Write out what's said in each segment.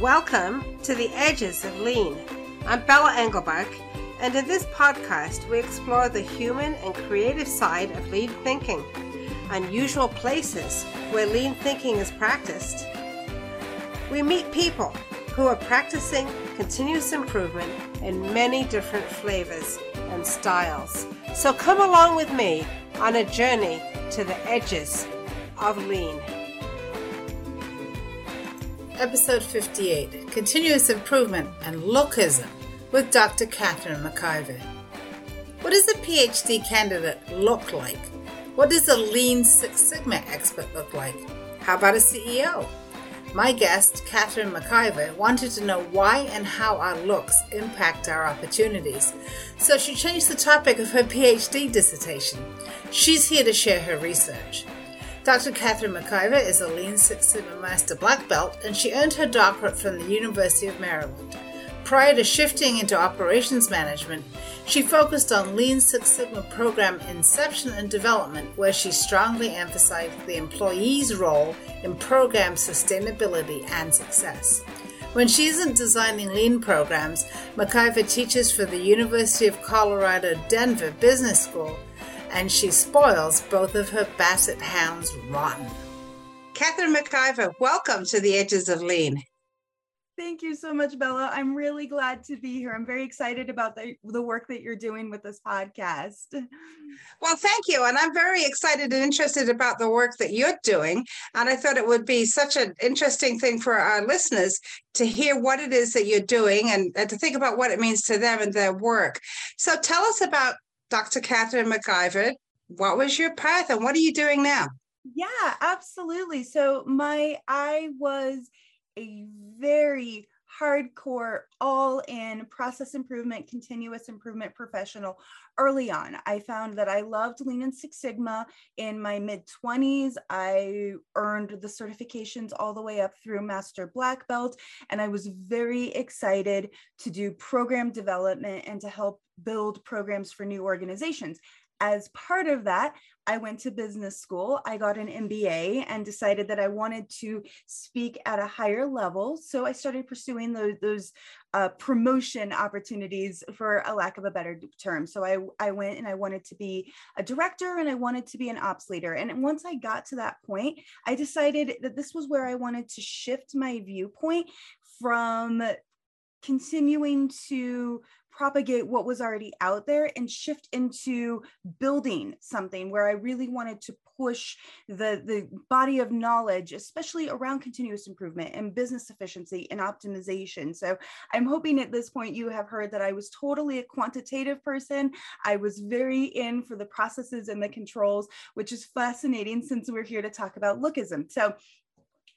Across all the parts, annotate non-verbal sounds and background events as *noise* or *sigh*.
Welcome to the Edges of Lean. I'm Bella Engelbach, and in this podcast, we explore the human and creative side of lean thinking, unusual places where lean thinking is practiced. We meet people who are practicing continuous improvement in many different flavors and styles. So come along with me on a journey to the edges of lean. Episode 58 Continuous Improvement and Lookism with Dr. Kathryn McIver. What does a PhD candidate look like? What does a Lean Six Sigma expert look like? How about a CEO? My guest, Kathryn McIver, wanted to know why and how our looks impact our opportunities, so she changed the topic of her PhD dissertation. She's here to share her research. Dr. Kathryn McIver is a Lean Six Sigma Master Black Belt, and she earned her doctorate from the University of Maryland. Prior to shifting into operations management, she focused on Lean Six Sigma program inception and development, where she strongly emphasized the employee's role in program sustainability and success. When she isn't designing lean programs, McIver teaches for the University of Colorado Denver Business School and she spoils both of her basset hounds rotten. Kathryn McIver, welcome to the Edges of Lean. Thank you so much, Bella. I'm really glad to be here. I'm very excited about the, the work that you're doing with this podcast. Well, thank you. And I'm very excited and interested about the work that you're doing. And I thought it would be such an interesting thing for our listeners to hear what it is that you're doing and, and to think about what it means to them and their work. So tell us about Dr. Kathryn McIver, what was your path and what are you doing now? Yeah, absolutely. So my I was a very hardcore, all in process improvement, continuous improvement professional early on. I found that I loved Lean and Six Sigma in my mid 20s. I earned the certifications all the way up through Master Black Belt, and I was very excited to do program development and to help build programs for new organizations as part of that, I went to business school. I got an MBA and decided that I wanted to speak at a higher level. So I started pursuing those, those uh, promotion opportunities, for a lack of a better term. So I, I went and I wanted to be a director and I wanted to be an ops leader. And once I got to that point, I decided that this was where I wanted to shift my viewpoint from continuing to propagate what was already out there and shift into building something where I really wanted to push the, the body of knowledge, especially around continuous improvement and business efficiency and optimization. So I'm hoping at this point you have heard that I was totally a quantitative person. I was very in for the processes and the controls, which is fascinating since we're here to talk about lookism. So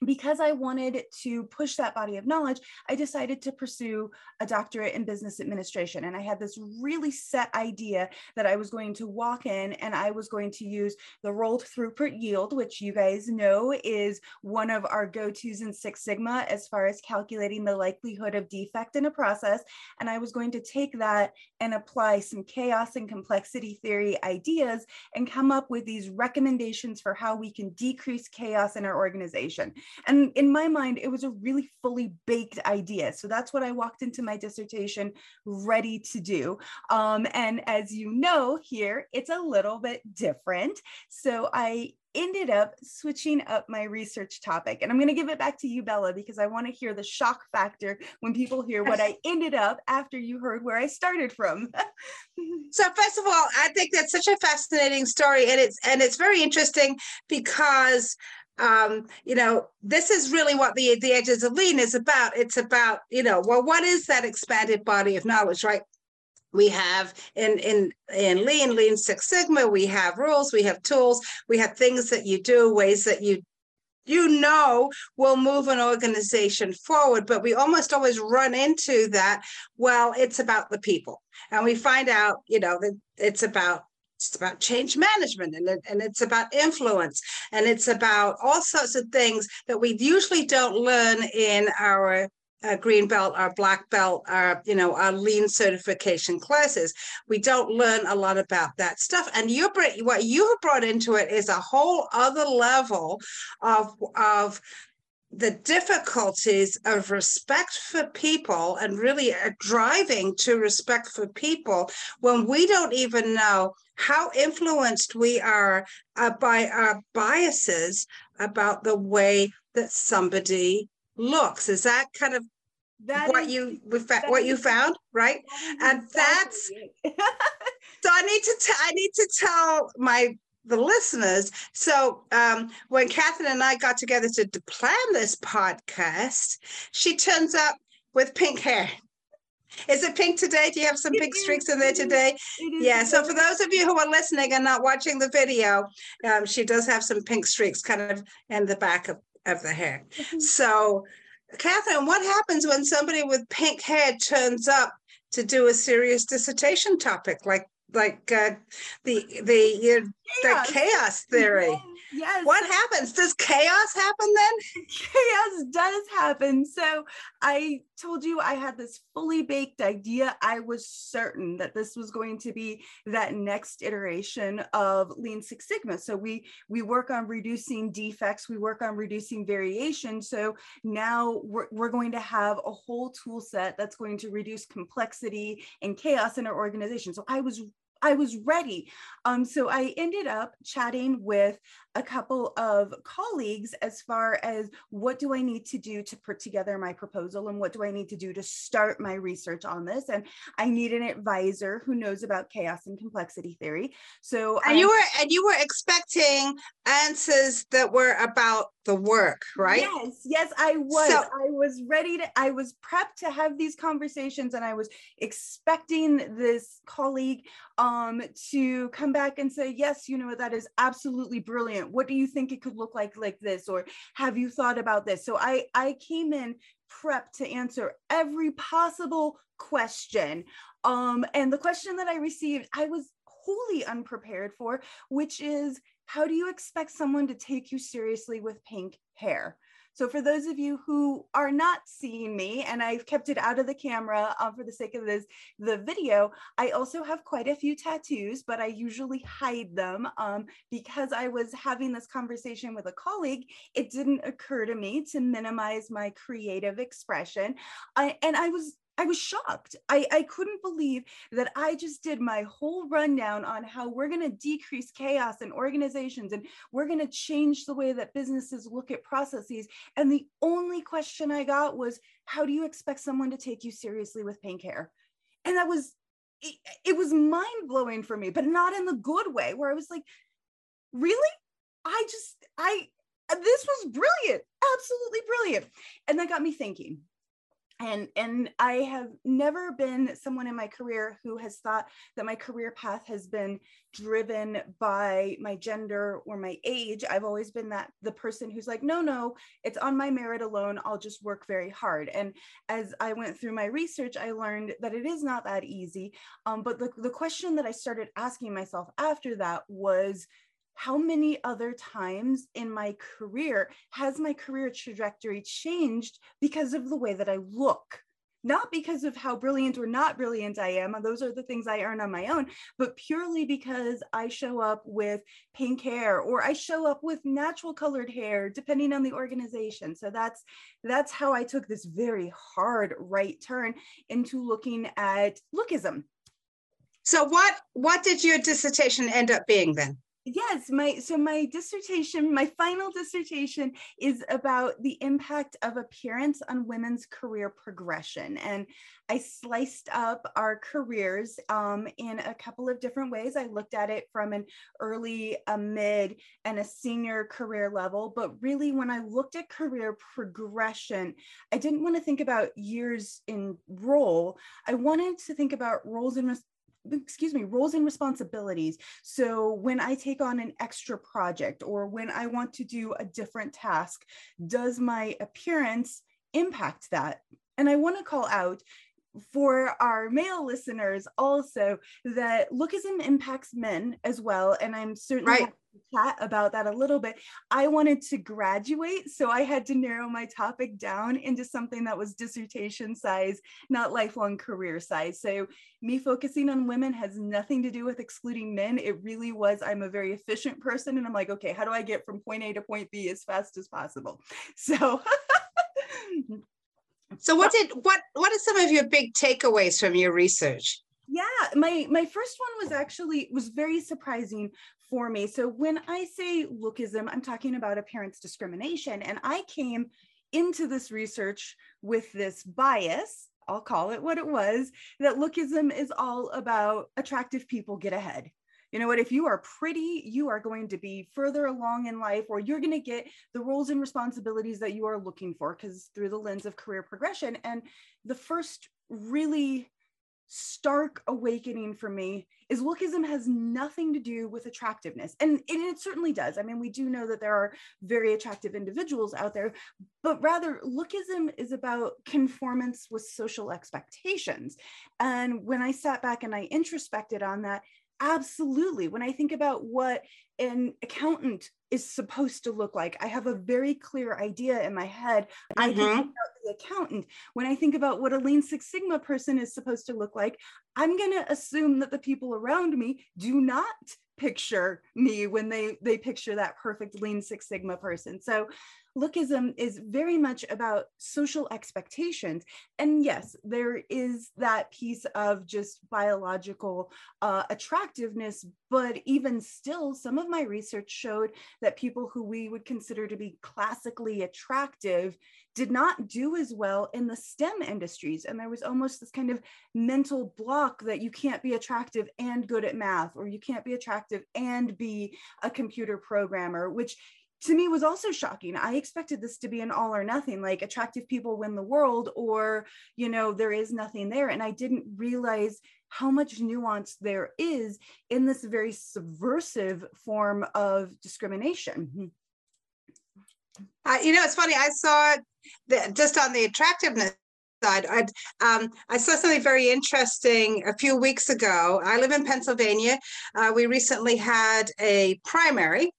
because I wanted to push that body of knowledge, I decided to pursue a doctorate in business administration. And I had this really set idea that I was going to walk in and I was going to use the rolled throughput yield, which you guys know is one of our go tos in Six Sigma as far as calculating the likelihood of defect in a process. And I was going to take that and apply some chaos and complexity theory ideas and come up with these recommendations for how we can decrease chaos in our organization. And in my mind, it was a really fully baked idea. So that's what I walked into my dissertation ready to do. Um, and as you know here, it's a little bit different. So I ended up switching up my research topic. And I'm going to give it back to you, Bella, because I want to hear the shock factor when people hear what I *laughs* ended up after you heard where I started from. *laughs* so first of all, I think that's such a fascinating story. And it's and it's very interesting because um, you know, this is really what the the edges of lean is about. It's about, you know, well, what is that expanded body of knowledge, right? We have in in in lean, lean Six Sigma, we have rules, we have tools, we have things that you do, ways that you you know will move an organization forward but we almost always run into that well it's about the people and we find out you know that it's about it's about change management and, it, and it's about influence and it's about all sorts of things that we usually don't learn in our uh, green belt, our black belt, our you know our lean certification classes. We don't learn a lot about that stuff. And you what you have brought into it is a whole other level of of the difficulties of respect for people and really driving to respect for people when we don't even know how influenced we are uh, by our biases about the way that somebody looks. Is that kind of that what is, you what you found, right? And that's *laughs* so I need to t- I need to tell my the listeners. So um, when Kathryn and I got together to, plan this podcast, she turns up with pink hair. Is it pink today? Do you have some pink streaks in there today? Yeah. So for those of you who are listening and not watching the video, um, she does have some pink streaks kind of in the back of, of the hair. Mm-hmm. So, Kathryn, what happens when somebody with pink hair turns up to do a serious dissertation topic like like uh, the the chaos. the chaos theory. Yes, *laughs* yes. What happens? Does chaos happen then? Chaos does happen. So I told you I had this fully baked idea. I was certain that this was going to be that next iteration of Lean Six Sigma. So we we work on reducing defects, we work on reducing variation. So now we're, we're going to have a whole tool set that's going to reduce complexity and chaos in our organization. So I was I was ready. Um, so I ended up chatting with a couple of colleagues as far as what do I need to do to put together my proposal and what do I need to do to start my research on this. And I need an advisor who knows about chaos and complexity theory. So and I, you were and you were expecting answers that were about the work, right? Yes, yes, I was. So, I was ready to, I was prepped to have these conversations and I was expecting this colleague um, to come back and say, yes, you know, that is absolutely brilliant. What do you think it could look like like this? Or have you thought about this? So I, I came in prepped to answer every possible question. Um, and the question that I received, I was wholly unprepared for, which is how do you expect someone to take you seriously with pink hair? So for those of you who are not seeing me, and I've kept it out of the camera um, for the sake of this the video, I also have quite a few tattoos, but I usually hide them um, because I was having this conversation with a colleague. It didn't occur to me to minimize my creative expression, I, and I was I was shocked. I, I couldn't believe that I just did my whole rundown on how we're going to decrease chaos in organizations and we're going to change the way that businesses look at processes. And the only question I got was, how do you expect someone to take you seriously with pain care? And that was, it, it was mind blowing for me, but not in the good way, where I was like, really? I just, I, this was brilliant, absolutely brilliant. And that got me thinking and and i have never been someone in my career who has thought that my career path has been driven by my gender or my age. I've always been that the person who's like no no it's on my merit alone. I'll just work very hard. And as i went through my research i learned that it is not that easy. Um, but the, the question that i started asking myself after that was how many other times in my career has my career trajectory changed because of the way that I look? Not because of how brilliant or not brilliant I am, those are the things I earn on my own, but purely because I show up with pink hair or I show up with natural colored hair, depending on the organization. So that's that's how I took this very hard right turn into looking at lookism. So what what did your dissertation end up being then? Yes my so my dissertation my final dissertation is about the impact of appearance on women's career progression. And i sliced up our careers um, in a couple of different ways. I looked at it from an early a mid and a senior career level. But really when i looked at career progression i didn't want to think about years in role. I wanted to think about roles and excuse me, roles and responsibilities. So when I take on an extra project or when I want to do a different task, does my appearance impact that? And I want to call out for our male listeners also that lookism impacts men as well and i'm certainly right. Chat about that a little bit. I wanted to graduate, so I had to narrow my topic down into something that was dissertation size, not lifelong career size. So, me focusing on women has nothing to do with excluding men. It really was, I'm a very efficient person, and I'm like, okay, how do I get from point A to point B as fast as possible? *laughs* So, so what did what what are some of your big takeaways from your research? Yeah, my my first one was actually was very surprising for me. So when I say lookism, I'm talking about appearance discrimination. And I came into this research with this bias, I'll call it what it was, that lookism is all about attractive people get ahead. You know what? If you are pretty, you are going to be further along in life, or you're going to get the roles and responsibilities that you are looking for, because through the lens of career progression. And the first really stark awakening for me is lookism has nothing to do with attractiveness. And, and it certainly does. I mean, we do know that there are very attractive individuals out there, but rather lookism is about conformance with social expectations. And when I sat back and I introspected on that, absolutely. When I think about what an accountant is supposed to look like. I have a very clear idea in my head. Mm-hmm. I think about the accountant. When I think about what a Lean Six Sigma person is supposed to look like, I'm going to assume that the people around me do not picture me when they they picture that perfect Lean Six Sigma person. So lookism is very much about social expectations. And yes, there is that piece of just biological uh, attractiveness, but even still, some of my research showed that people who we would consider to be classically attractive did not do as well in the STEM industries. And there was almost this kind of mental block that you can't be attractive and good at math, or you can't be attractive and be a computer programmer, which to me was also shocking. I expected this to be an all or nothing, like attractive people win the world, or, you know, there is nothing there. And I didn't realize how much nuance there is in this very subversive form of discrimination. Hmm. Uh, you know, it's funny. I saw that just on the attractiveness side, I um, I saw something very interesting a few weeks ago. I live in Pennsylvania. Uh, we recently had a primary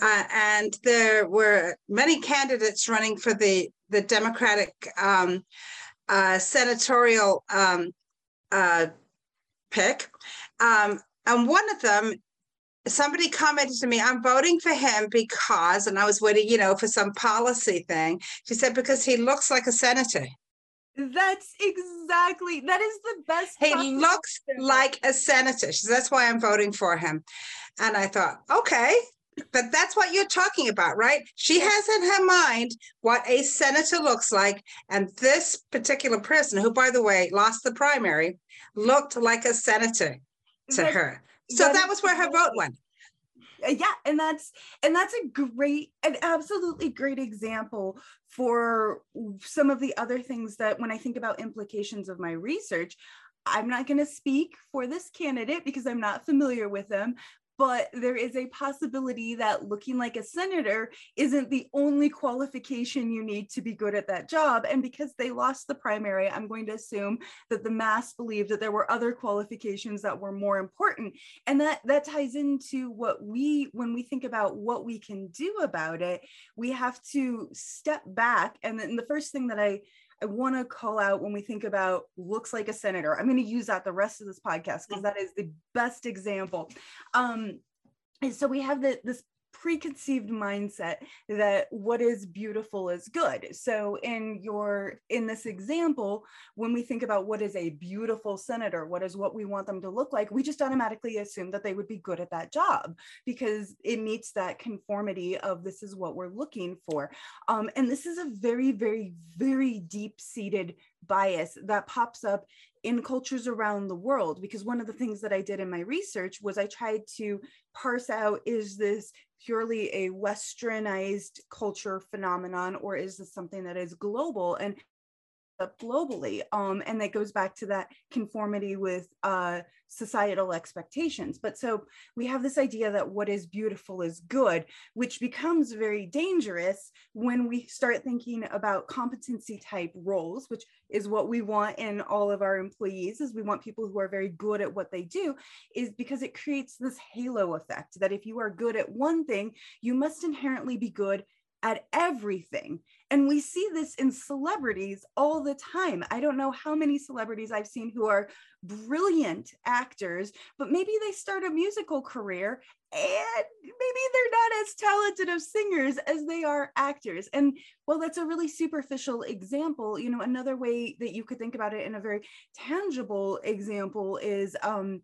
uh, and there were many candidates running for the, the Democratic um, uh, senatorial um, uh, pick. Um, and one of them, somebody commented to me, I'm voting for him because, and I was waiting, you know, for some policy thing. She said, because he looks like a senator. That's exactly that is the best. He looks like a senator. So that's why I'm voting for him. And I thought, okay, but that's what you're talking about, right? She has in her mind what a senator looks like. And this particular person, who, by the way, lost the primary, looked like a senator to her. So that, that was where her vote went. Uh, yeah and that's and that's a great an absolutely great example for some of the other things that when i think about implications of my research I'm not going to speak for this candidate because I'm not familiar with them, but there is a possibility that looking like a senator isn't the only qualification you need to be good at that job. And because they lost the primary, I'm going to assume that the mass believed that there were other qualifications that were more important. And that, that ties into what we, when we think about what we can do about it, we have to step back. And then the first thing that I, I want to call out when we think about looks like a senator. I'm going to use that the rest of this podcast because that is the best example. Um, and so we have the, this preconceived mindset that what is beautiful is good. So in your in this example when we think about what is a beautiful senator what is what we want them to look like we just automatically assume that they would be good at that job because it meets that conformity of this is what we're looking for. Um, and this is a very very very deep seated bias that pops up in cultures around the world because one of the things that I did in my research was I tried to parse out is this purely a westernized culture phenomenon or is this something that is global? And up globally. Um, and that goes back to that conformity with uh, societal expectations. But so we have this idea that what is beautiful is good, which becomes very dangerous when we start thinking about competency type roles, which is what we want in all of our employees is we want people who are very good at what they do is because it creates this halo effect that if you are good at one thing, you must inherently be good at everything. And we see this in celebrities all the time. I don't know how many celebrities I've seen who are brilliant actors, but maybe they start a musical career and maybe they're not as talented of singers as they are actors. And well, that's a really superficial example. You know, another way that you could think about it in a very tangible example is um,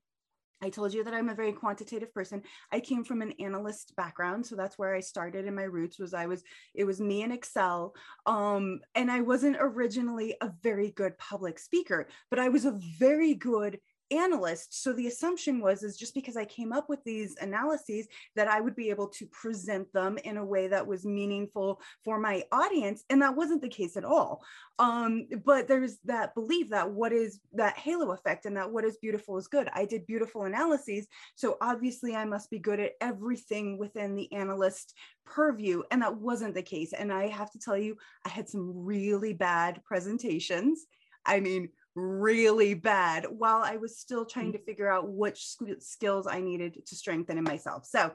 I told you that I'm a very quantitative person. I came from an analyst background, so that's where I started in my roots was I was it was me in Excel. Um, and I wasn't originally a very good public speaker, but I was a very good analyst. So the assumption was is just because i came up with these analyses that i would be able to present them in a way that was meaningful for my audience. And that wasn't the case at all. Um, but there's that belief that what is that halo effect and that what is beautiful is good. I did beautiful analyses. So obviously i must be good at everything within the analyst purview. And that wasn't the case. And i have to tell you i had some really bad presentations. I mean really bad while I was still trying to mm-hmm. figure out which skills I needed to strengthen in myself. So,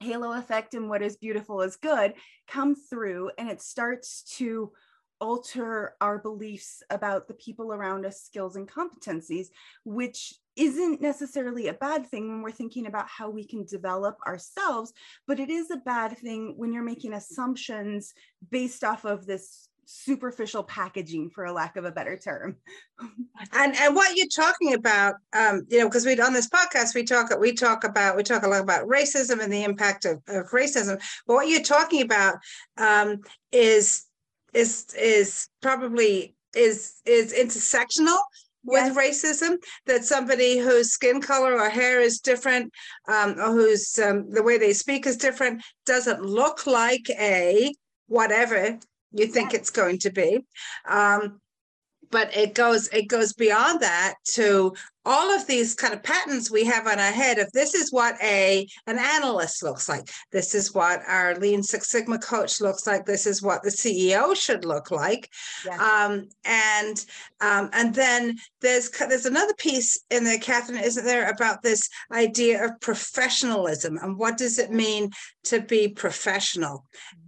halo effect and what is beautiful is good come through and it starts to alter our beliefs about the people around us skills and competencies which isn't necessarily a bad thing when we're thinking about how we can develop ourselves but it is a bad thing when you're making assumptions based off of this superficial packaging for a lack of a better term *laughs* and and what you're talking about um you know because we on this podcast we talk we talk about we talk a lot about racism and the impact of, of racism but what you're talking about um is is is probably is is intersectional with yes. racism that somebody whose skin color or hair is different um, or whose um, the way they speak is different doesn't look like a whatever you think it's going to be. Um, but it goes it goes beyond that to all of these kind of patterns we have on our head of this is what a an analyst looks like. This is what our lean six sigma coach looks like. This is what the ceo should look like. Um, and um, and then there's there's another piece in there kathryn isn't there about this idea of professionalism and what does it mean to be professional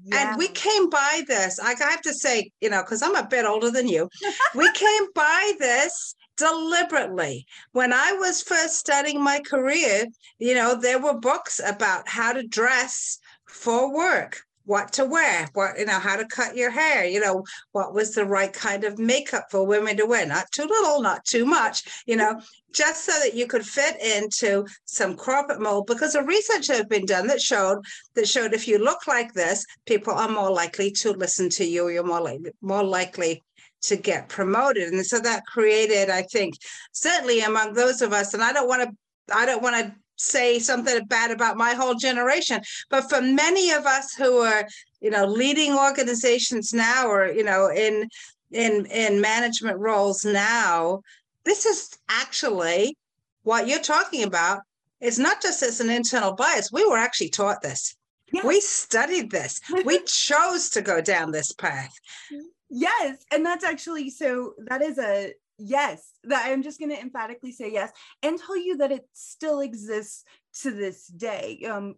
yeah. And we came by this. I have to say, you know, because I'm a bit older than you, we *laughs* came by this deliberately. When I was first studying my career, you know, there were books about how to dress for work what to wear, what you know, how to cut your hair, you know, what was the right kind of makeup for women to wear, not too little, not too much, you know, just so that you could fit into some corporate mold. Because a research has been done that showed that showed if you look like this, people are more likely to listen to you. You're more likely more likely to get promoted, and so that created, I think, certainly among those of us, and I don't want to. I don't want to say something bad about my whole generation. But for many of us who are you know leading organizations now or you know in in in management roles now this is actually what you're talking about. It's not just as an internal bias. We were actually taught this. Yes. we studied this. We *laughs* chose to go down this path. Yes. And that's actually so that is a yes that i'm just going to emphatically say yes and tell you that it still exists to this day um,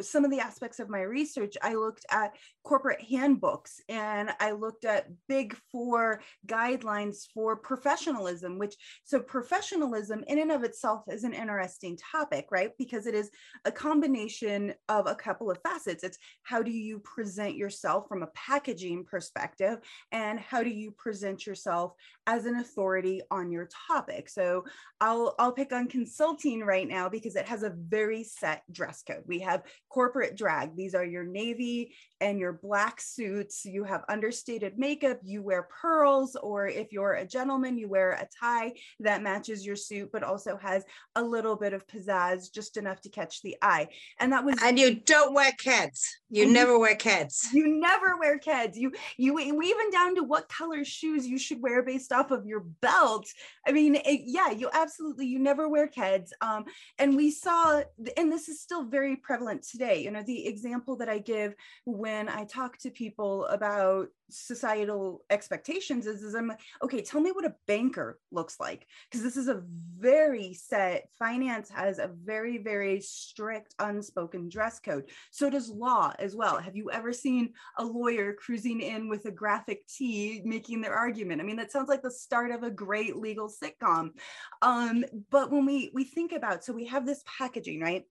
some of the aspects of my research, I looked at corporate handbooks and I looked at big four guidelines for professionalism, which so professionalism in and of itself is an interesting topic, right? Because it is a combination of a couple of facets. It's how do you present yourself from a packaging perspective and how do you present yourself as an authority on your topic. So I'll I'll pick on consulting right now because it has a very set dress code. We have corporate drag. These are your navy and your black suits. You have understated makeup, you wear pearls, or if you're a gentleman, you wear a tie that matches your suit, but also has a little bit of pizzazz, just enough to catch the eye. And that was And you don't wear keds. You never wear keds. you never wear keds. You you we even down to what color shoes you should wear based off of your belt. I mean, it, yeah, you absolutely you never wear keds. Um, and we saw, and this is still very prevalent today. You know, the example that I give when I talk to people about societal expectations is, is I'm like, okay, tell me what a banker looks like. Because this is a very set, finance has a very, very strict unspoken dress code. So does law as well. Have you ever seen a lawyer cruising in with a graphic tee making their argument? I mean, that sounds like the start of a great legal sitcom. Um, but when we we think about, so we have this packaging, right?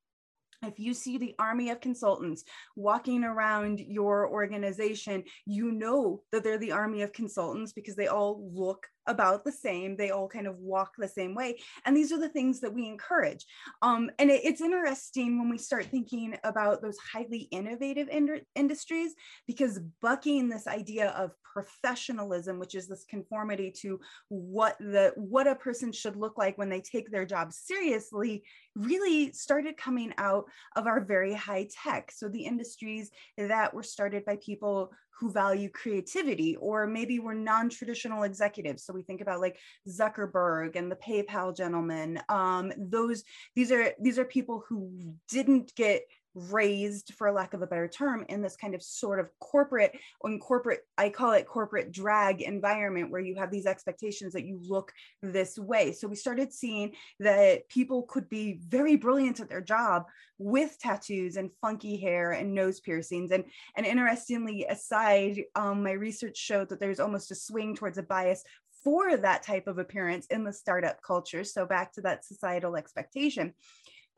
If you see the army of consultants walking around your organization, you know that they're the army of consultants because they all look about the same. They all kind of walk the same way. And these are the things that we encourage. Um, and it, it's interesting when we start thinking about those highly innovative ind- industries because bucking this idea of professionalism, which is this conformity to what the what a person should look like when they take their job seriously, really started coming out of our very high tech. So the industries that were started by people who value creativity or maybe we're non-traditional executives. So we think about like zuckerberg and the paypal gentleman. Um, those these are these are people who didn't get raised for lack of a better term in this kind of sort of corporate on corporate i call it corporate drag environment where you have these expectations that you look this way. So we started seeing that people could be very brilliant at their job with tattoos and funky hair and nose piercings. And and interestingly aside um, my research showed that there's almost a swing towards a bias for that type of appearance in the startup culture. So back to that societal expectation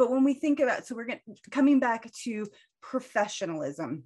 but when we think about, so we're getting, coming back to professionalism.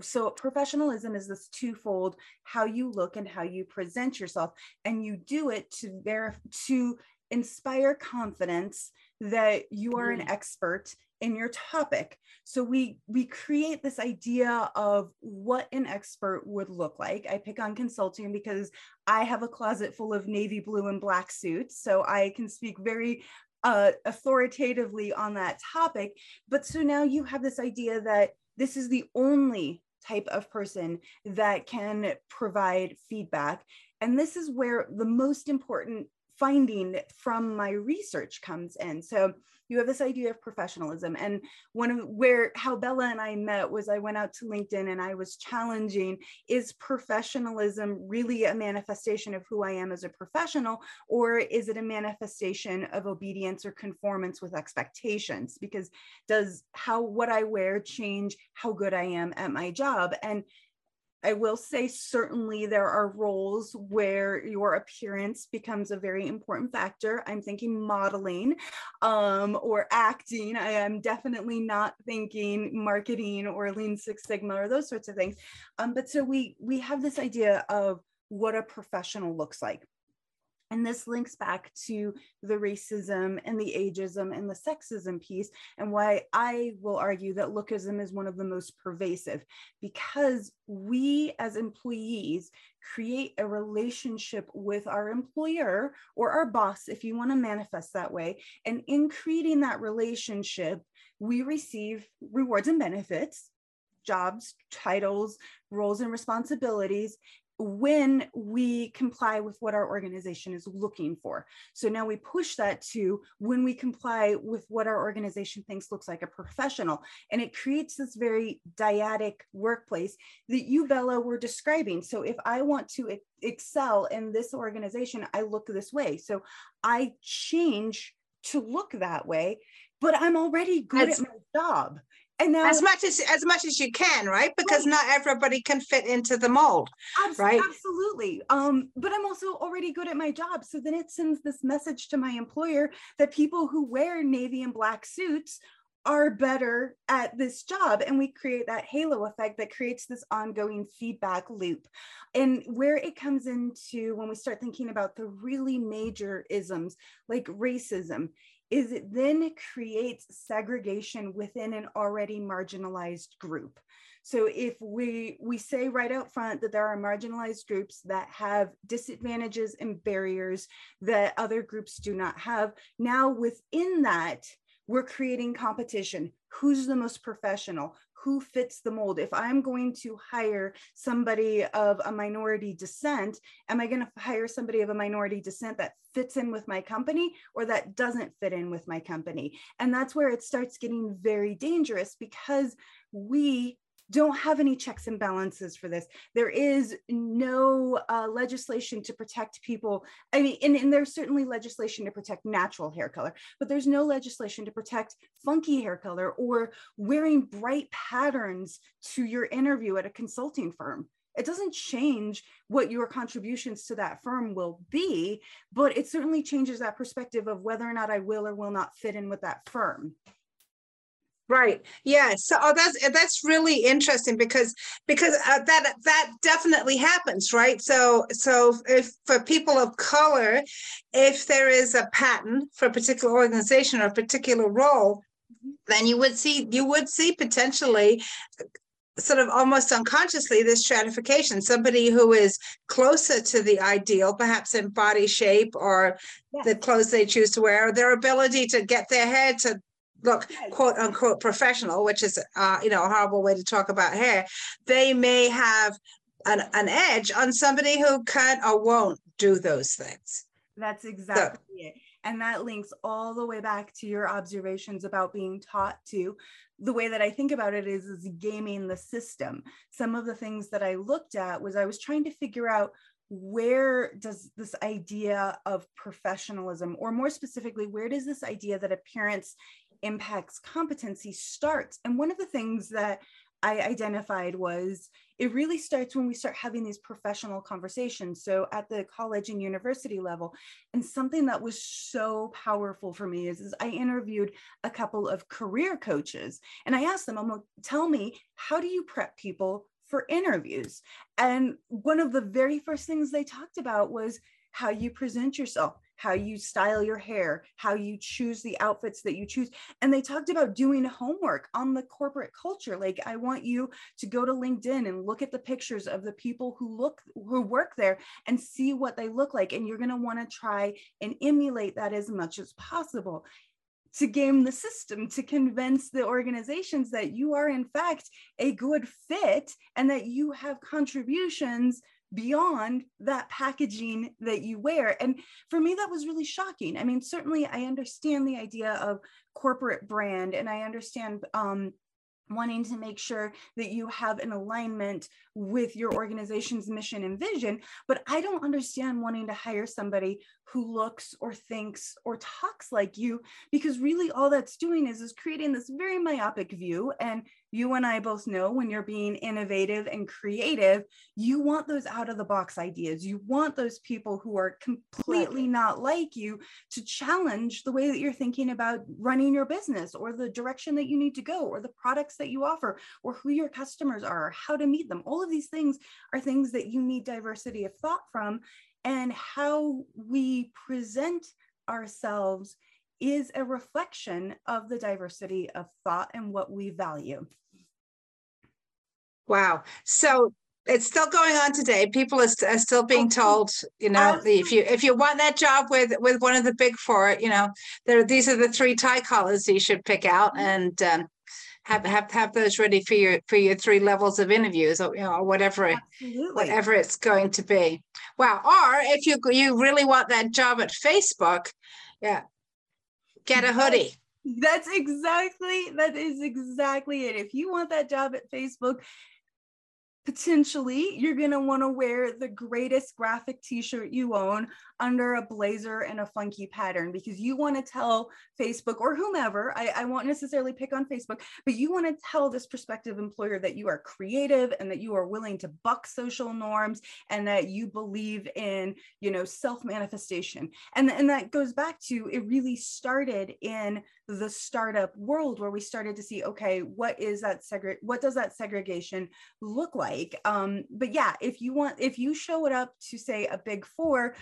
So professionalism is this twofold: how you look and how you present yourself, and you do it to verify to inspire confidence that you are an mm. expert in your topic. So we we create this idea of what an expert would look like. I pick on consulting because i have a closet full of navy blue and black suits so i can speak very uh, authoritatively on that topic. But so now you have this idea that this is the only type of person that can provide feedback. And this is where the most important finding from my research comes in. So you have this idea of professionalism. And one of where how Bella and I met was I went out to LinkedIn and I was challenging is professionalism really a manifestation of who I am as a professional? Or is it a manifestation of obedience or conformance with expectations? Because does how what I wear change how good I am at my job? And I will say, certainly, there are roles where your appearance becomes a very important factor. I'm thinking modeling um, or acting. I am definitely not thinking marketing or Lean Six Sigma or those sorts of things. Um, but so we we have this idea of what a professional looks like. And this links back to the racism and the ageism and the sexism piece, and why I will argue that lookism is one of the most pervasive because we as employees create a relationship with our employer or our boss, if you want to manifest that way. And in creating that relationship, we receive rewards and benefits, jobs, titles, roles, and responsibilities when we comply with what our organization is looking for. So now we push that to when we comply with what our organization thinks looks like a professional. And it creates this very dyadic workplace that you, Bella, were describing. So if I want to excel in this organization, I look this way. So I change to look that way, but I'm already good That's- at my job and now as much as as much as you can right? Because right. not everybody can fit into the mold right? absolutely. Um but i'm also already good at my job. So then it sends this message to my employer that people who wear navy and black suits are better at this job. And we create that halo effect that creates this ongoing feedback loop. And where it comes into when we start thinking about the really major isms like racism is it then creates segregation within an already marginalized group so if we we say right out front that there are marginalized groups that have disadvantages and barriers that other groups do not have now within that we're creating competition. Who's the most professional? Who fits the mold? If I'm going to hire somebody of a minority descent, am I going to hire somebody of a minority descent that fits in with my company or that doesn't fit in with my company? And that's where it starts getting very dangerous because we don't have any checks and balances for this. There is no uh, legislation to protect people. I mean, and, and, there's certainly legislation to protect natural hair color, but there's no legislation to protect funky hair color or wearing bright patterns to your interview at a consulting firm. It doesn't change what your contributions to that firm will be, but it certainly changes that perspective of whether or not I will or will not fit in with that firm. Right. Yeah. So oh, that's that's really interesting because because uh, that that definitely happens, right? So so if for people of color, if there is a patent for a particular organization or a particular role, then you would see you would see potentially sort of almost unconsciously this stratification somebody who is closer to the ideal perhaps in body shape or yes. the clothes they choose to wear or their ability to get their hair to look quote unquote professional which is uh, you know a horrible way to talk about hair they may have an, an edge on somebody who can or won't do those things. That's exactly so, it. And that links all the way back to your observations about being taught to. The way that i think about it is is gaming the system. Some of the things that i looked at was i was trying to figure out where does this idea of professionalism or more specifically where does this idea that appearance impacts competency starts. And one of the things that I identified was it really starts when we start having these professional conversations. So at the college and university level, and something that was so powerful for me is, is I interviewed a couple of career coaches and I asked them, I'm like, tell me, how do you prep people for interviews? And one of the very first things they talked about was how you present yourself how you style your hair, how you choose the outfits that you choose. And they talked about doing homework on the corporate culture. Like, I want you to go to LinkedIn and look at the pictures of the people who look, who work there and see what they look like. And you're going to want to try and emulate that as much as possible to game the system to convince the organizations that you are in fact a good fit and that you have contributions beyond that packaging that you wear. And for me, that was really shocking. I mean, certainly I understand the idea of corporate brand and I understand um, wanting to make sure that you have an alignment with your organization's mission and vision. But I don't understand wanting to hire somebody who looks or thinks or talks like you, because really all that's doing is, is creating this very myopic view. And you and I both know when you're being innovative and creative, you want those out of the box ideas. You want those people who are completely not like you to challenge the way that you're thinking about running your business or the direction that you need to go or the products that you offer or who your customers are, how to meet them. All of these things are things that you need diversity of thought from. And how we present ourselves is a reflection of the diversity of thought and what we value. Wow. So it's still going on today. People are, st- are still being told, you know, the, if you if you want that job with with one of the big four, you know, there these are the three tie collars you should pick out and um, have have have those ready for your for your three levels of interviews or you know or whatever Absolutely. whatever it's going to be. Wow. Or if you you really want that job at Facebook, yeah, get a hoodie. That's exactly that is exactly it. If you want that job at Facebook, potentially you're going to want to wear the greatest graphic t-shirt you own under a blazer and a funky pattern because you want to tell Facebook or whomever, I, I won't necessarily pick on Facebook, but you want to tell this prospective employer that you are creative and that you are willing to buck social norms and that you believe in, you know, self manifestation. And, and that goes back to it really started in the startup world where we started to see okay what is that segre- what does that segregation look like um but yeah if you want if you show it up to say a big four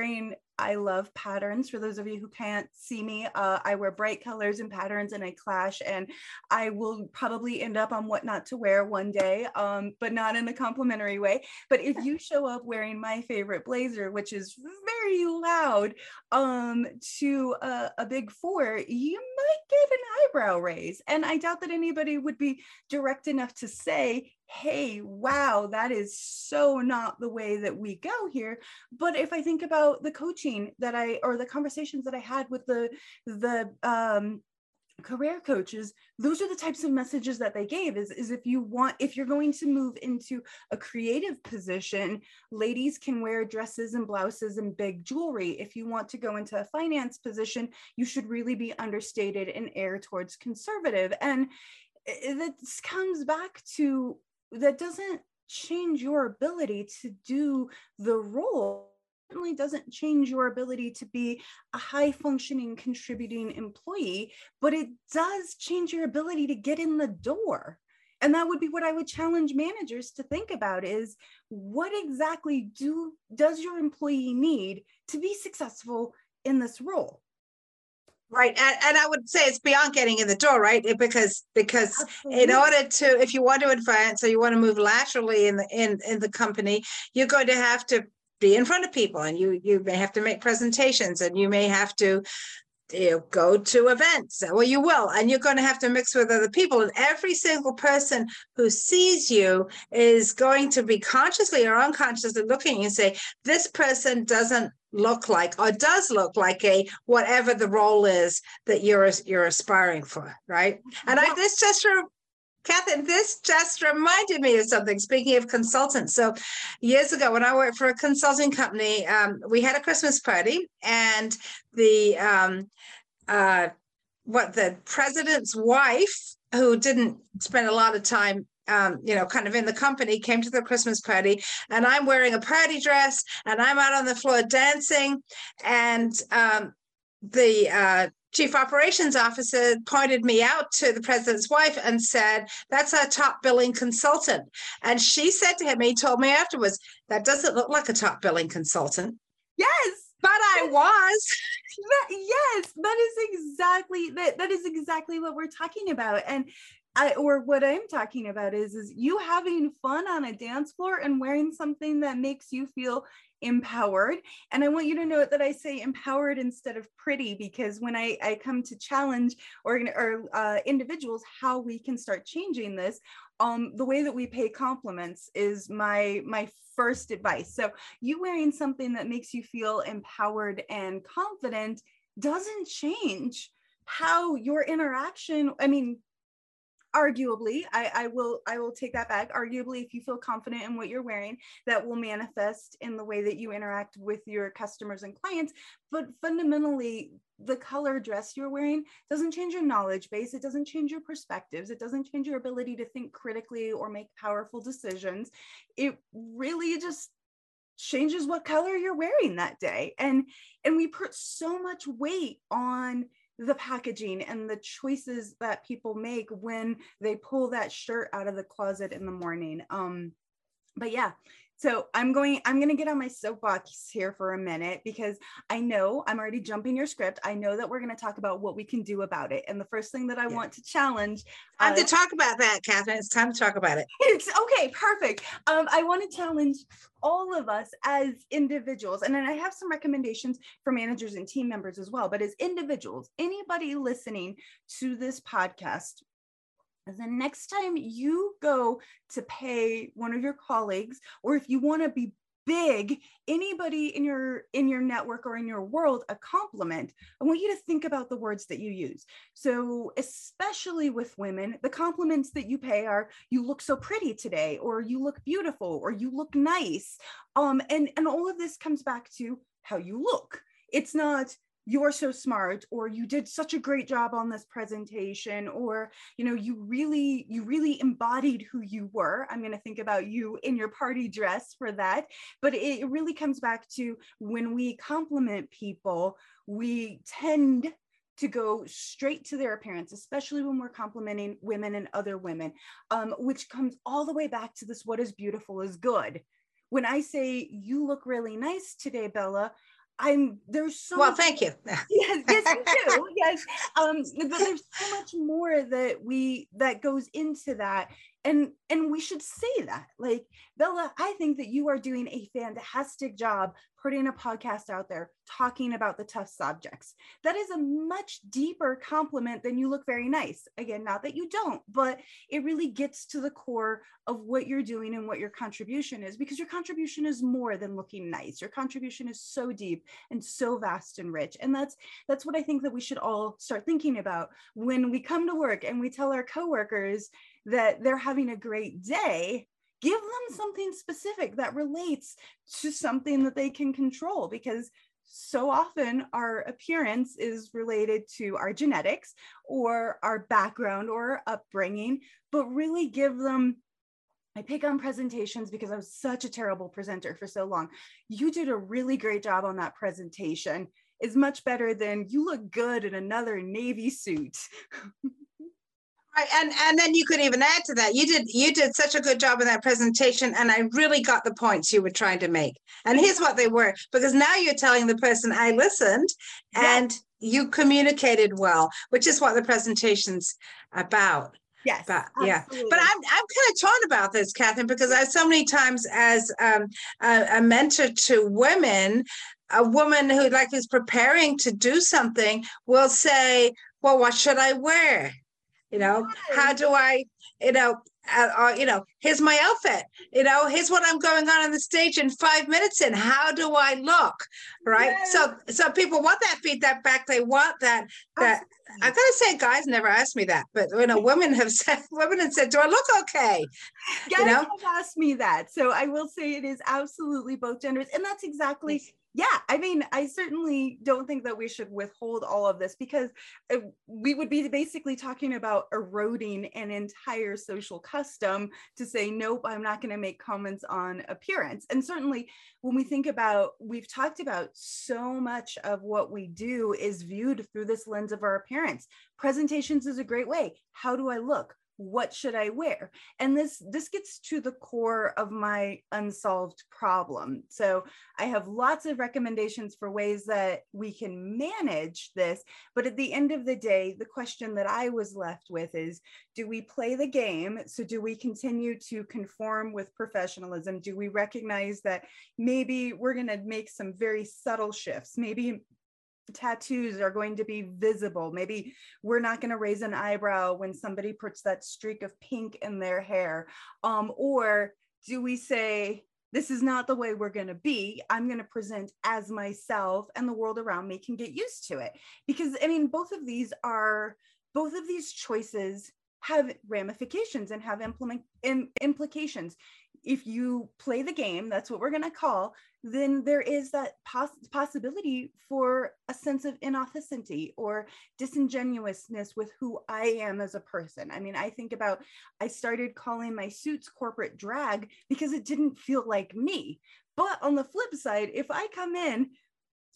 wearing I love patterns. For those of you who can't see me, uh, I wear bright colors and patterns and I clash, and I will probably end up on what not to wear one day, um, but not in a complimentary way. But if you show up wearing my favorite blazer, which is very loud, um, to a, a big four, you might get an eyebrow raise. And I doubt that anybody would be direct enough to say, hey, wow, that is so not the way that we go here. But if I think about the coaching that I or the conversations that I had with the the um career coaches those are the types of messages that they gave is, is if you want if you're going to move into a creative position ladies can wear dresses and blouses and big jewelry if you want to go into a finance position you should really be understated and err towards conservative and this comes back to that doesn't change your ability to do the role. Certainly doesn't change your ability to be a high functioning contributing employee but it does change your ability to get in the door. And that would be what i would challenge managers to think about is what exactly do does your employee need to be successful in this role Right. And, and I would say it's beyond getting in the door, right? Because because Absolutely. in order to if you want to advance or you want to move laterally in the in, in the company, you're going to have to be in front of people and you you may have to make presentations and you may have to you know, go to events. Well, you will, and you're going to have to mix with other people. And every single person who sees you is going to be consciously or unconsciously looking and say, "This person doesn't look like or does look like a whatever the role is that you're you're aspiring for right and i this just re- Kathryn, this just reminded me of something. Speaking of consultants, so years ago when I worked for a consulting company, um, we had a Christmas party, and the um, uh, what the president's wife, who didn't spend a lot of time um, you know, kind of in the company, came to the Christmas party, and I'm wearing a party dress, and I'm out on the floor dancing, and um, the uh, chief operations officer pointed me out to the president's wife and said, "That's our top billing consultant." And she said to him, he told me afterwards, "That doesn't look like a top billing consultant." Yes, but I was. *laughs* That, yes, that is exactly that. That is exactly what we're talking about, and I, or what I'm talking about is is you having fun on a dance floor and wearing something that makes you feel empowered. And I want you to note that I say empowered instead of pretty because when I, I come to challenge or, or uh, individuals how we can start changing this, um, the way that we pay compliments is my my first advice. So you wearing something that makes you feel empowered and confident doesn't change how your interaction. I mean, arguably I, I will i will take that back. Arguably if you feel confident in what you're wearing that will manifest in the way that you interact with your customers and clients. But fundamentally the color dress you're wearing doesn't change your knowledge base. It doesn't change your perspectives. It doesn't change your ability to think critically or make powerful decisions. It really just changes what color you're wearing that day. And and we put so much weight on the packaging and the choices that people make when they pull that shirt out of the closet in the morning. Um, but yeah, so I'm going, I'm going to get on my soapbox here for a minute because I know I'm already jumping your script. I know that we're going to talk about what we can do about it. And the first thing that I yeah. want to challenge. Time uh, to talk about that, Kathryn. It's time to talk about it. It's okay. Perfect. Um, I want to challenge all of us as individuals. And then I have some recommendations for managers and team members as well. But as individuals, anybody listening to this podcast, the next time you go to pay one of your colleagues or if you want to be big anybody in your in your network or in your world a compliment. I want you to think about the words that you use. So especially with women the compliments that you pay are you look so pretty today or you look beautiful or you look nice. Um and and all of this comes back to how you look. It's not you're so smart or you did such a great job on this presentation or you know you really you really embodied who you were i'm going to think about you in your party dress for that but it really comes back to when we compliment people we tend to go straight to their appearance, especially when we're complimenting women and other women, um, which comes all the way back to this what is beautiful is good. When I say, you look really nice today, Bella, I'm there's so well. Much, thank you. yes, yes, you do. *laughs* yes, um, but there's so much more that we that goes into that, and and we should say that. Like Bella, I think that you are doing a fantastic job putting a podcast out there talking about the tough subjects. That is a much deeper compliment than you look very nice. Again, not that you don't, but it really gets to the core of what you're doing and what your contribution is because your contribution is more than looking nice. Your contribution is so deep and so vast and rich. And that's that's what I think that we should all start thinking about when we come to work and we tell our coworkers that they're having a great day give them hmm. something specific that relates to something that they can control because so often our appearance is related to our genetics or our background or upbringing but really give them I pick on presentations because I was such a terrible presenter for so long. You did a really great job on that presentation. Is much better than you look good in another navy suit. *laughs* And and then you could even add to that. You did you did such a good job in that presentation, and I really got the points you were trying to make. And here's what they were, because now you're telling the person I listened, and you communicated well, which is what the presentation's about. Yes. But yeah, but I'm I'm kind of torn about this, Kathryn, because I so many times as um, a, a mentor to women, a woman who like is preparing to do something will say, "Well, what should I wear?" You know how do i you know uh, uh, you know here's my outfit you know here's what i'm going on on the stage in five minutes in how do i look right? Yes. so so people want that feedback back. They want that that i've gotta say guys never asked me that but you know women have said *laughs* women have said do i look okay? Guys you know? have asked me that. So i will say it is absolutely both genders and that's exactly yeah i mean i certainly don't think that we should withhold all of this because uh, we would be basically talking about eroding an entire social custom to say nope i'm not going to make comments on appearance. And certainly when we think about we've talked about so much of what we do is viewed through this lens of our appearance. Presentations is a great way. How do i look what should i wear? And this this gets to the core of my unsolved problem. So i have lots of recommendations for ways that we can manage this but at the end of the day the question that i was left with is do we play the game? So do we continue to conform with professionalism? Do we recognize that maybe we're going to make some very subtle shifts? Maybe tattoos are going to be visible. Maybe we're not going to raise an eyebrow when somebody puts that streak of pink in their hair. Um, or do we say, this is not the way we're going to be. I'm going to present as myself, and the world around me can get used to it. Because, I mean, both of these are, both of these choices have ramifications and have implement, implications if you play the game, that's what we're going to call, then there is that poss- possibility for a sense of inauthenticity or disingenuousness with who I am as a person. I mean, I think about I started calling my suits corporate drag because it didn't feel like me. But on the flip side, if I come in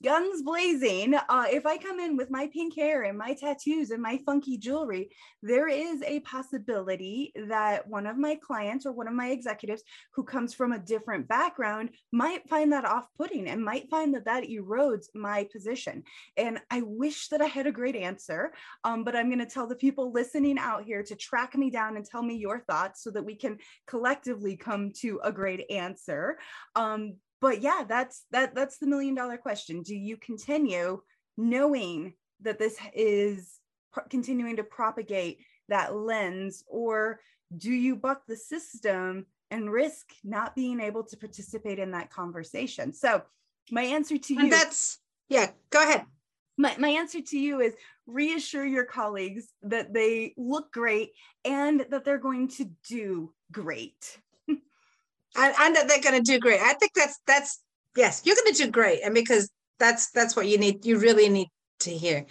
guns blazing. Uh, if I come in with my pink hair and my tattoos and my funky jewelry, there is a possibility that one of my clients or one of my executives who comes from a different background might find that off putting and might find that that erodes my position. And I wish that I had a great answer, um, but I'm going to tell the people listening out here to track me down and tell me your thoughts so that we can collectively come to a great answer. Um, but yeah that's that that's the million dollar question. Do you continue knowing that this is continuing to propagate that lens or do you buck the system and risk not being able to participate in that conversation? So my answer to and you that's yeah go ahead. My, my answer to you is reassure your colleagues that they look great and that they're going to do great and, and that they're going to do great. I think that's that's yes, you're going to do great, and because that's that's what you need you really need to hear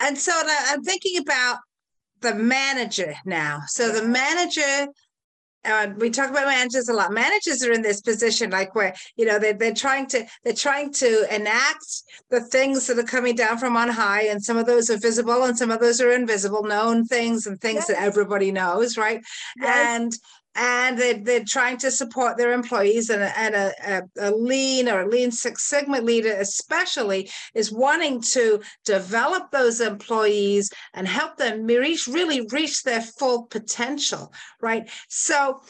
and so i'm thinking about the manager now so the manager uh, we talk about managers a lot managers are in this position like where you know they're, they're trying to they're trying to enact the things that are coming down from on high and some of those are visible and some of those are invisible known things and things yes. that everybody knows right yes. and and they're, they're trying to support their employees and, a, and a, a, a, lean or a lean six sigma leader especially is wanting to develop those employees and help them reach really reach their full potential right so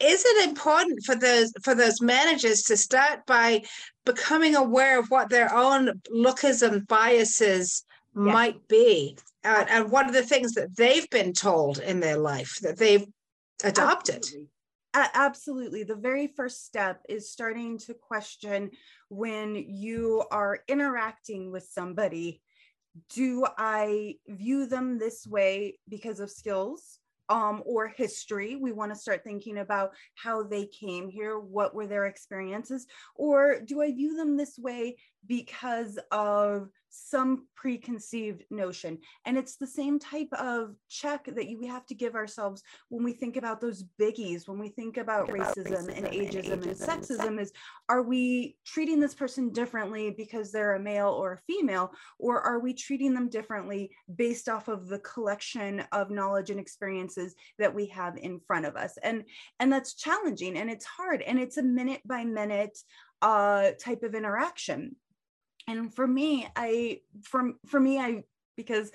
is it important for those for those managers to start by becoming aware of what their own lookism biases yeah. might be uh, and what are the things that they've been told in their life that they've adopt absolutely. it absolutely the very first step is starting to question when you are interacting with somebody do i view them this way because of skills um, or history. We want to start thinking about how they came here, what were their experiences, or do I view them this way because of some preconceived notion. And it's the same type of check that you, we have to give ourselves when we think about those biggies, when we think about, about racism, racism, and ageism and, ageism and sexism is are we treating this person differently because they're a male or a female, or are we treating them differently based off of the collection of knowledge and experiences that we have in front of us? And and that's challenging and it's hard and it's a minute by minute uh, type of interaction and for me i for, for me i because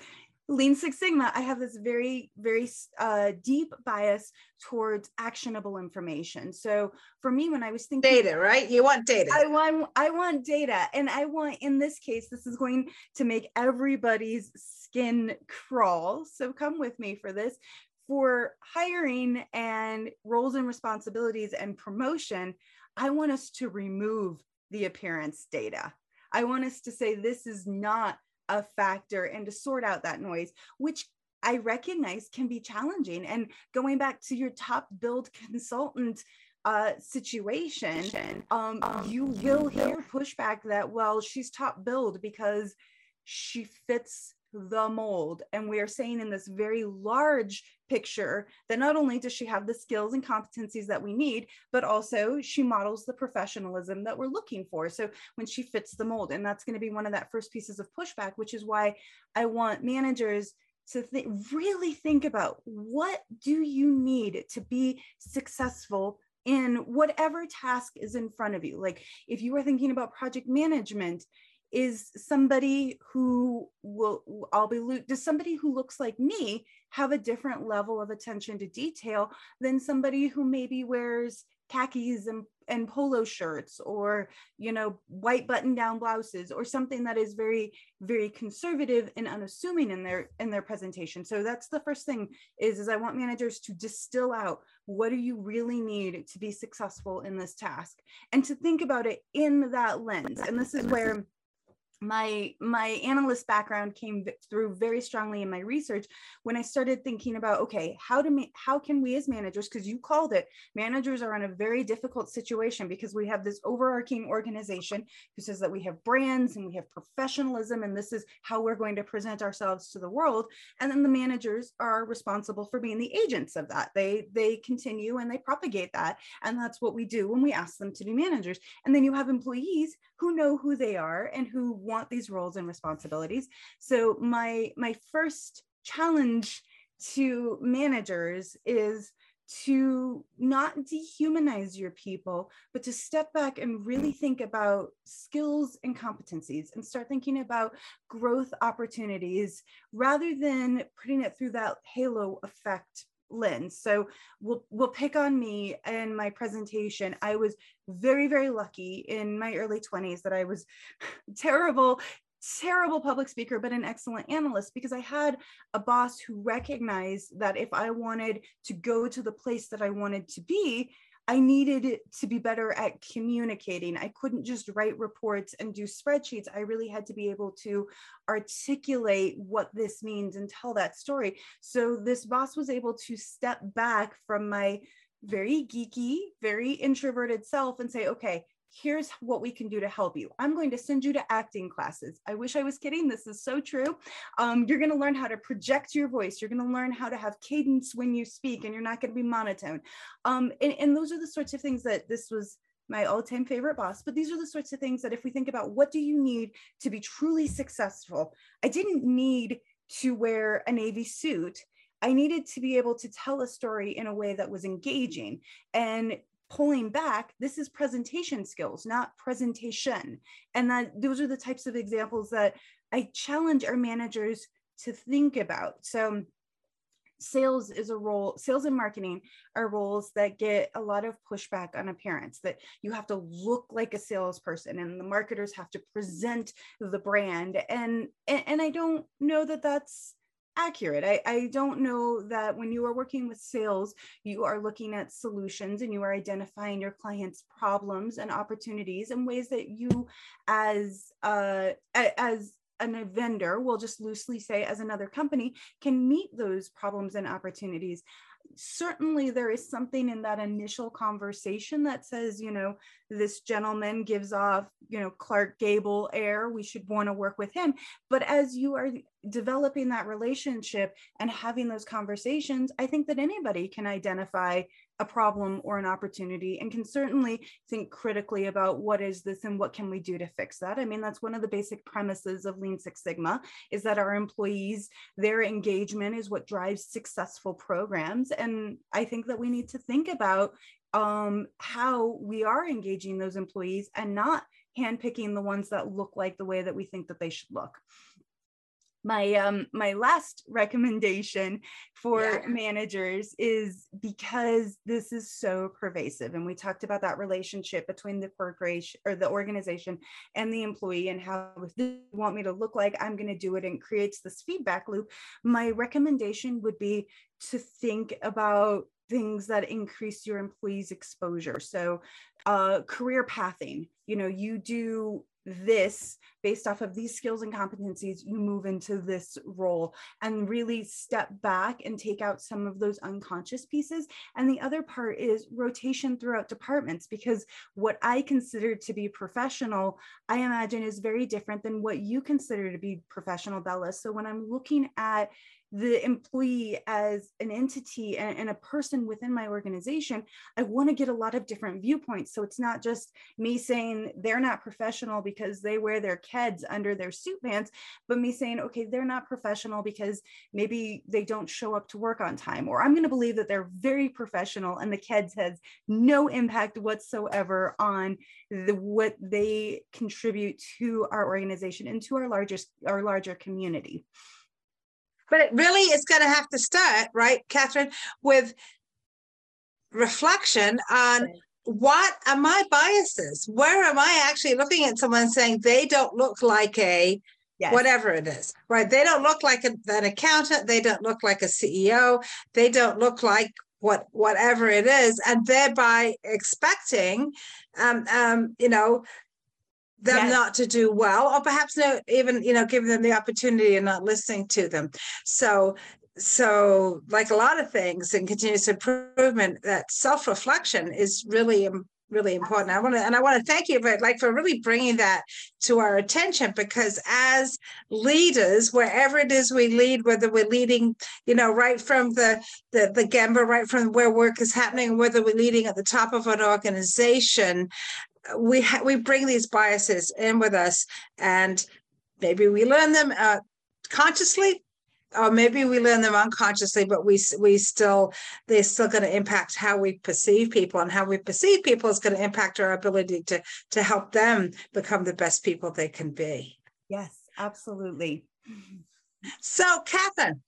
lean six sigma i have this very very uh, deep bias towards actionable information. So for me when i was thinking data right? You want data. I want i want data. And i want in this case this is going to make everybody's skin crawl. So come with me for this. For hiring and roles and responsibilities and promotion i want us to remove the appearance data I want us to say this is not a factor and to sort out that noise, which I recognize can be challenging. And going back to your top build consultant uh, situation, um, you will hear pushback that, well, she's top build because she fits the mold. And we are saying in this very large picture that not only does she have the skills and competencies that we need, but also she models the professionalism that we're looking for. So when she fits the mold, and that's going to be one of that first pieces of pushback, which is why I want managers to th- really think about what do you need to be successful in whatever task is in front of you like if you are thinking about project management is somebody who will i'll be does somebody who looks like me have a different level of attention to detail than somebody who maybe wears khakis and, and polo shirts or you know white button down blouses or something that is very very conservative and unassuming in their in their presentation? So that's the first thing is is i want managers to distill out what do you really need to be successful in this task and to think about it in that lens. And this is where my my analyst background came through very strongly in my research when i started thinking about okay how to ma- how can we as managers because you called it managers are in a very difficult situation because we have this overarching organization who says that we have brands and we have professionalism and this is how we're going to present ourselves to the world. And then the managers are responsible for being the agents of that. They they continue and they propagate that. And that's what we do when we ask them to be managers. And then you have employees who know who they are and who want these roles and responsibilities. So my my first challenge to managers is to not dehumanize your people, but to step back and really think about skills and competencies and start thinking about growth opportunities rather than putting it through that halo effect lens. So we'll we'll pick on me and my presentation. I was very very lucky in my early 20s that I was *laughs* terrible terrible public speaker but an excellent analyst because I had a boss who recognized that if I wanted to go to the place that I wanted to be I needed to be better at communicating. I couldn't just write reports and do spreadsheets. I really had to be able to articulate what this means and tell that story. So this boss was able to step back from my very geeky, very introverted self and say, okay, here's what we can do to help you. I'm going to send you to acting classes. I wish I was kidding. This is so true. Um, you're going to learn how to project your voice. You're going to learn how to have cadence when you speak, and you're not going to be monotone. Um, and, and those are the sorts of things that this was my all-time favorite boss but these are the sorts of things that if we think about what do you need to be truly successful i didn't need to wear a navy suit I needed to be able to tell a story in a way that was engaging. And pulling back, this is presentation skills, not presentation. And that those are the types of examples that I challenge our managers to think about. So sales is a role sales and marketing are roles that get a lot of pushback on appearance that you have to look like a salesperson and the marketers have to present the brand and and, and i don't know that that's accurate. I, I don't know that when you are working with sales, you are looking at solutions and you are identifying your clients' problems and opportunities and ways that you, as uh, as a vendor, we'll just loosely say as another company, can meet those problems and opportunities certainly there is something in that initial conversation that says you know this gentleman gives off you know clark gable air we should want to work with him. But as you are developing that relationship and having those conversations i think that anybody can identify a problem or an opportunity and can certainly think critically about what is this and what can we do to fix that. I mean that's one of the basic premises of lean six sigma is that our employees their engagement is what drives successful programs. And i think that we need to think about um, how we are engaging those employees and not handpicking the ones that look like the way that we think that they should look my um my last recommendation for yeah. managers is because this is so pervasive and we talked about that relationship between the corporation or the organization and the employee and how if they want me to look like i'm going to do it and creates this feedback loop. My recommendation would be to think about things that increase your employees exposure. So uh, career pathing. You know you do this based off of these skills and competencies you move into this role and really step back and take out some of those unconscious pieces. And the other part is rotation throughout departments because what i consider to be professional i imagine is very different than what you consider to be professional bella. So when i'm looking at the employee as an entity and, and, a person within my organization, I want to get a lot of different viewpoints. So it's not just me saying they're not professional because they wear their keds under their suit pants, but me saying, okay, they're not professional because maybe they don't show up to work on time, or I'm going to believe that they're very professional and the keds has no impact whatsoever on the what they contribute to our organization and to our largest our larger community. But it really is going to have to start, right, Kathryn, with reflection on what are my biases? Where am I actually looking at someone saying they don't look like a yes. whatever it is, right? They don't look like a, an accountant. They don't look like a CEO. They don't look like what whatever it is, and thereby expecting, um, um, you know, them yes. not to do well or perhaps not even you know giving them the opportunity and not listening to them so so like a lot of things in continuous improvement that self-reflection is really really important i want to and i want to thank you for like for really bringing that to our attention because as leaders wherever it is we lead whether we're leading you know right from the the, the gemba right from where work is happening whether we're leading at the top of an organization we ha- we bring these biases in with us and maybe we learn them uh, consciously or maybe we learn them unconsciously but we we still they're still going to impact how we perceive people and how we perceive people is going to impact our ability to to help them become the best people they can be. Yes absolutely. So, Kathryn,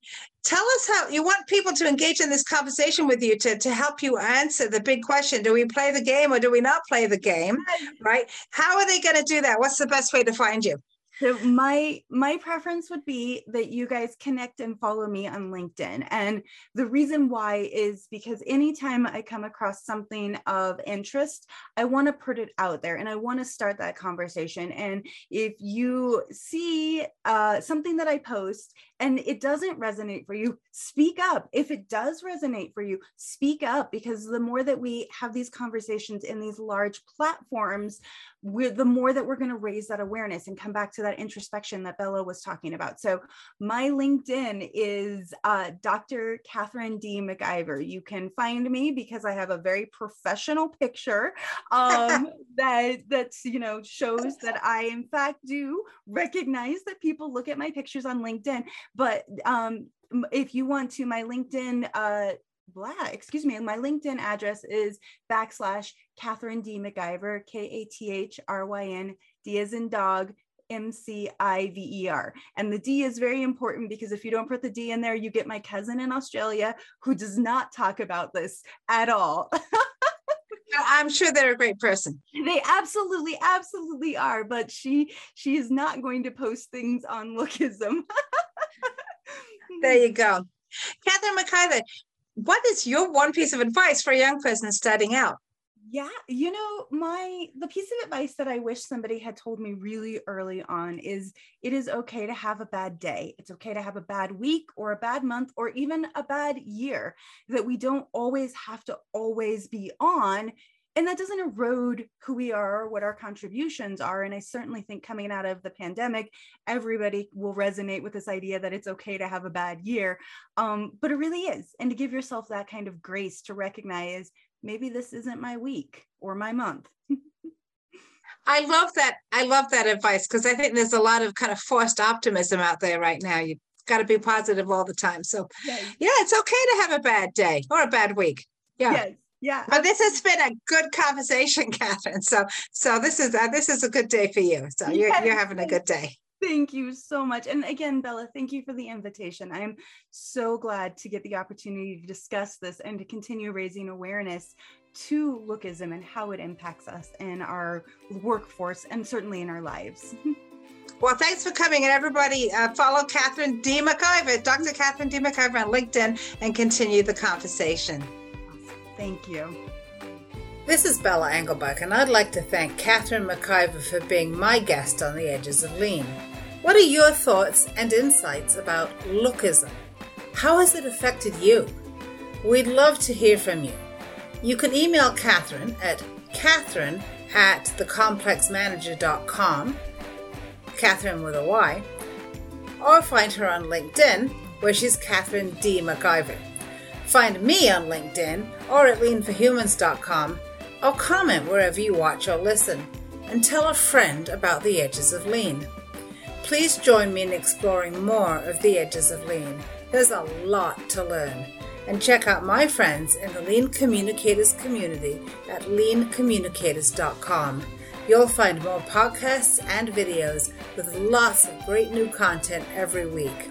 tell us how you want people to engage in this conversation with you to, to help you answer the big question do we play the game or do we not play the game? Right? How are they going to do that? What's the best way to find you? So my my preference would be that you guys connect and follow me on LinkedIn. And the reason why is because anytime I come across something of interest, I want to put it out there and I want to start that conversation. And if you see uh, something that I post and it doesn't resonate for you, speak up. If it does resonate for you, speak up because the more that we have these conversations in these large platforms, we're the more that we're going to raise that awareness and come back to that introspection that Bella was talking about. So my LinkedIn is uh, Dr. Kathryn D. McIver. You can find me because I have a very professional picture um, *laughs* that that's you know shows that I in fact do recognize that people look at my pictures on LinkedIn. But um, if you want to, my LinkedIn uh, blah, excuse me, my LinkedIn address is backslash Kathryn D. McIver, K A T H R Y N, D as in dog, M C I V E R. And the D is very important because if you don't put the D in there, you get my cousin in Australia who does not talk about this at all. *laughs* I'm sure they're a great person. They absolutely, absolutely are, but she she is not going to post things on *laughs* lookism. There you go. Kathryn McIver, what is your one piece of advice for a young person starting out? Yeah, you know, my the piece of advice that I wish somebody had told me really early on is it is okay to have a bad day. It's okay to have a bad week or a bad month or even a bad year. That we don't always have to always be on and that doesn't erode who we are or what our contributions are and i certainly think coming out of the pandemic everybody will resonate with this idea that it's okay to have a bad year um, but it really is and to give yourself that kind of grace to recognize maybe this isn't my week or my month I love that. I love that advice because I think there's a lot of kind of forced optimism out there right now. You got to be positive all the time. So, yes. yeah, it's okay to have a bad day or a bad week. Yeah. Yes. Yeah. But this has been a good conversation, *laughs* Kathryn. So so this is uh, this is a good day for you. So you're yes. you're having a good day. Thank you so much. And again, Bella, thank you for the invitation. I'm so glad to get the opportunity to discuss this and to continue raising awareness to lookism and how it impacts us in our workforce and certainly in our lives. *laughs* Well, thanks for coming. And everybody, uh, follow Kathryn D. McIver, Dr. Kathryn D. McIver on LinkedIn and continue the conversation. Thank you. This is Bella Engelbach, and I'd like to thank Kathryn McIver for being my guest on the Edges of Lean. What are your thoughts and insights about lookism? How has it affected you? We'd love to hear from you. You can email Kathryn at kathryn at thecomplexmanager.com, Kathryn with a Y, or find her on LinkedIn, where she's Kathryn D. McIver. Find me on LinkedIn or at leanforhumans.com or comment wherever you watch or listen and tell a friend about the edges of lean. Please join me in exploring more of the edges of lean. There's a lot to learn. And check out my friends in the Lean Communicators community at leancommunicators.com. You'll find more podcasts and videos with lots of great new content every week.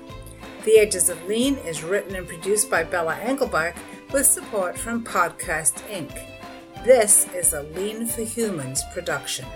The Edges of Lean is written and produced by Bella Engelbach with support from Podcast Inc. This is a Lean for Humans production.